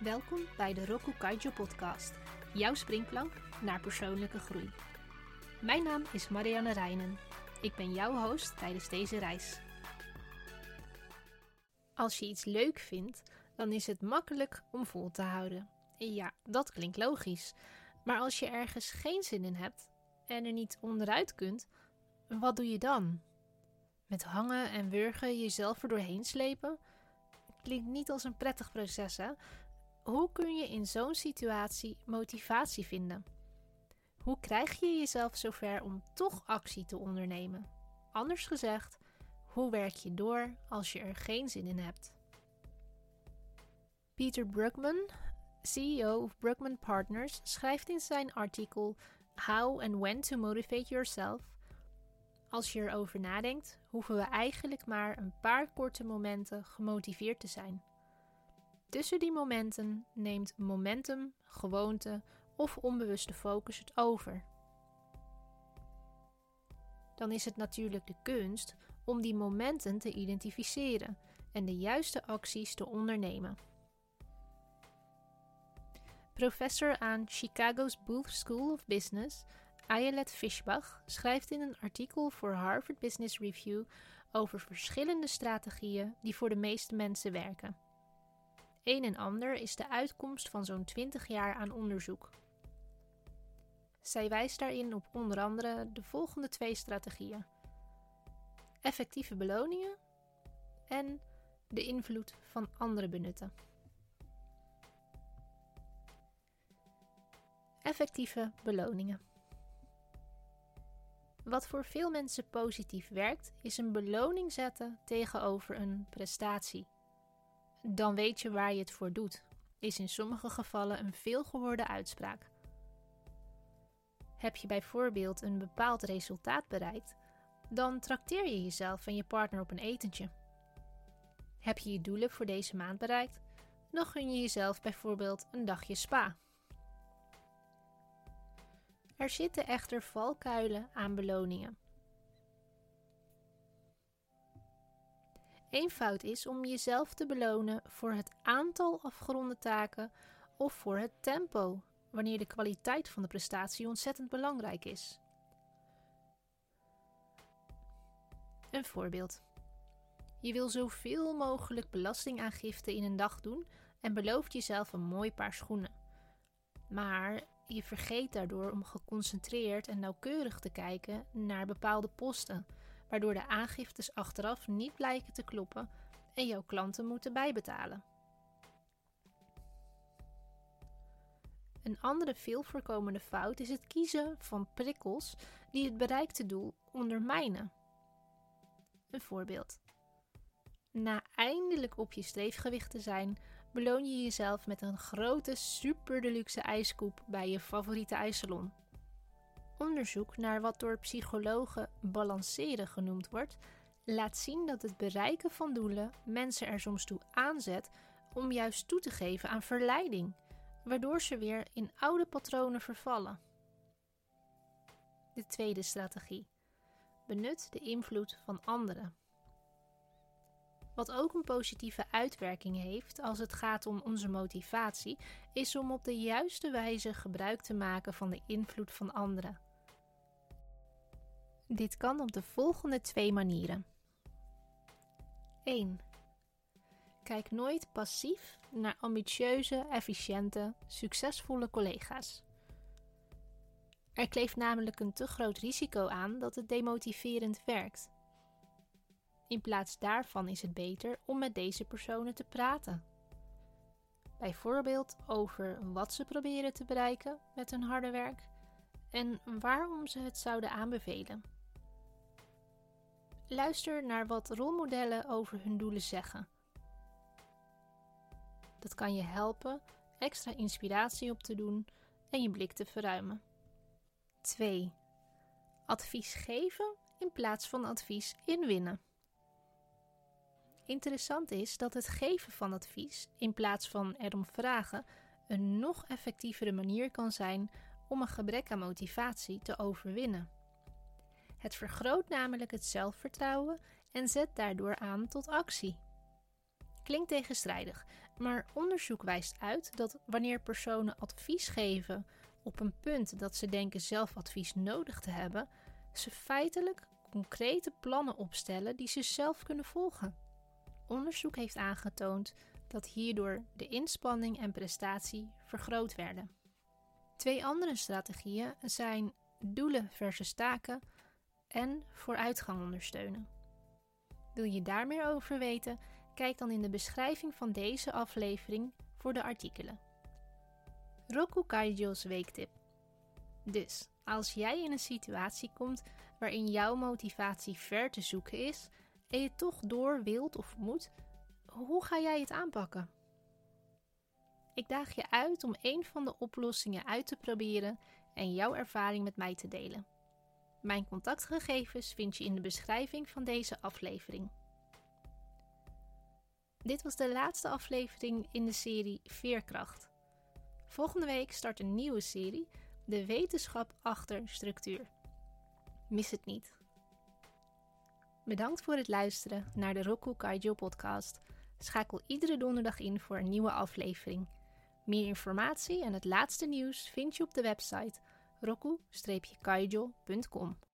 Welkom bij de Roku Kaijo podcast, jouw springplank naar persoonlijke groei. Mijn naam is Marianne Reinen. Ik ben jouw host tijdens deze reis. Als je iets leuk vindt, dan is het makkelijk om vol te houden. Ja, dat klinkt logisch. Maar als je ergens geen zin in hebt en er niet onderuit kunt, wat doe je dan? Met hangen en wurgen jezelf er doorheen slepen? Klinkt niet als een prettig proces, hè? Hoe kun je in zo'n situatie motivatie vinden? Hoe krijg je jezelf zover om toch actie te ondernemen? Anders gezegd, hoe werk je door als je er geen zin in hebt? Peter Bruckman, CEO of Bruckman Partners, schrijft in zijn artikel How and When to Motivate Yourself als je erover nadenkt, hoeven we eigenlijk maar een paar korte momenten gemotiveerd te zijn. Tussen die momenten neemt momentum, gewoonte of onbewuste focus het over. Dan is het natuurlijk de kunst om die momenten te identificeren en de juiste acties te ondernemen. Professor aan Chicago's Booth School of Business Ayelet Fishbach schrijft in een artikel voor Harvard Business Review over verschillende strategieën die voor de meeste mensen werken. Een en ander is de uitkomst van zo'n 20 jaar aan onderzoek. Zij wijst daarin op onder andere de volgende twee strategieën: effectieve beloningen en de invloed van anderen benutten. Effectieve beloningen. Wat voor veel mensen positief werkt, is een beloning zetten tegenover een prestatie. Dan weet je waar je het voor doet, is in sommige gevallen een veelgehoorde uitspraak. Heb je bijvoorbeeld een bepaald resultaat bereikt, dan trakteer je jezelf en je partner op een etentje. Heb je je doelen voor deze maand bereikt, dan gun je jezelf bijvoorbeeld een dagje spa. Er zitten echter valkuilen aan beloningen. Eén fout is om jezelf te belonen voor het aantal afgeronde taken of voor het tempo, wanneer de kwaliteit van de prestatie ontzettend belangrijk is. Een voorbeeld. Je wil zoveel mogelijk belastingaangifte in een dag doen en belooft jezelf een mooi paar schoenen. Maar je vergeet daardoor om geconcentreerd en nauwkeurig te kijken naar bepaalde posten, waardoor de aangiftes achteraf niet blijken te kloppen en jouw klanten moeten bijbetalen. Een andere veel voorkomende fout is het kiezen van prikkels die het bereikte doel ondermijnen. Een voorbeeld. Na eindelijk op je streefgewicht te zijn, beloon je jezelf met een grote super deluxe ijskoep bij je favoriete ijssalon. Onderzoek naar wat door psychologen balanceren genoemd wordt, laat zien dat het bereiken van doelen mensen er soms toe aanzet om juist toe te geven aan verleiding, waardoor ze weer in oude patronen vervallen. De tweede strategie. Benut de invloed van anderen. Wat ook een positieve uitwerking heeft als het gaat om onze motivatie, is om op de juiste wijze gebruik te maken van de invloed van anderen. Dit kan op de volgende twee manieren. 1. Kijk nooit passief naar ambitieuze, efficiënte, succesvolle collega's. Er kleeft namelijk een te groot risico aan dat het demotiverend werkt. In plaats daarvan is het beter om met deze personen te praten. Bijvoorbeeld over wat ze proberen te bereiken met hun harde werk en waarom ze het zouden aanbevelen. Luister naar wat rolmodellen over hun doelen zeggen. Dat kan je helpen extra inspiratie op te doen en je blik te verruimen. 2. Advies geven in plaats van advies inwinnen. Interessant is dat het geven van advies, in plaats van erom vragen, een nog effectievere manier kan zijn om een gebrek aan motivatie te overwinnen. Het vergroot namelijk het zelfvertrouwen en zet daardoor aan tot actie. Klinkt tegenstrijdig, Maar onderzoek wijst uit dat wanneer personen advies geven op een punt dat ze denken zelf advies nodig te hebben, ze feitelijk concrete plannen opstellen die ze zelf kunnen volgen. Onderzoek heeft aangetoond dat hierdoor de inspanning en prestatie vergroot werden. Twee andere strategieën zijn doelen versus taken en vooruitgang ondersteunen. Wil je daar meer over weten? Kijk dan in de beschrijving van deze aflevering voor de artikelen. Roku Kaijo's weektip. Dus, als jij in een situatie komt waarin jouw motivatie ver te zoeken is en je toch door wilt of moet, hoe ga jij het aanpakken? Ik daag je uit om een van de oplossingen uit te proberen en jouw ervaring met mij te delen. Mijn contactgegevens vind je in de beschrijving van deze aflevering. Dit was de laatste aflevering in de serie Veerkracht. Volgende week start een nieuwe serie, De wetenschap achter structuur. Mis het niet. Bedankt voor het luisteren naar de Roku Kaijo podcast. Schakel iedere donderdag in voor een nieuwe aflevering. Meer informatie en het laatste nieuws vind je op de website roku-kaijo.com.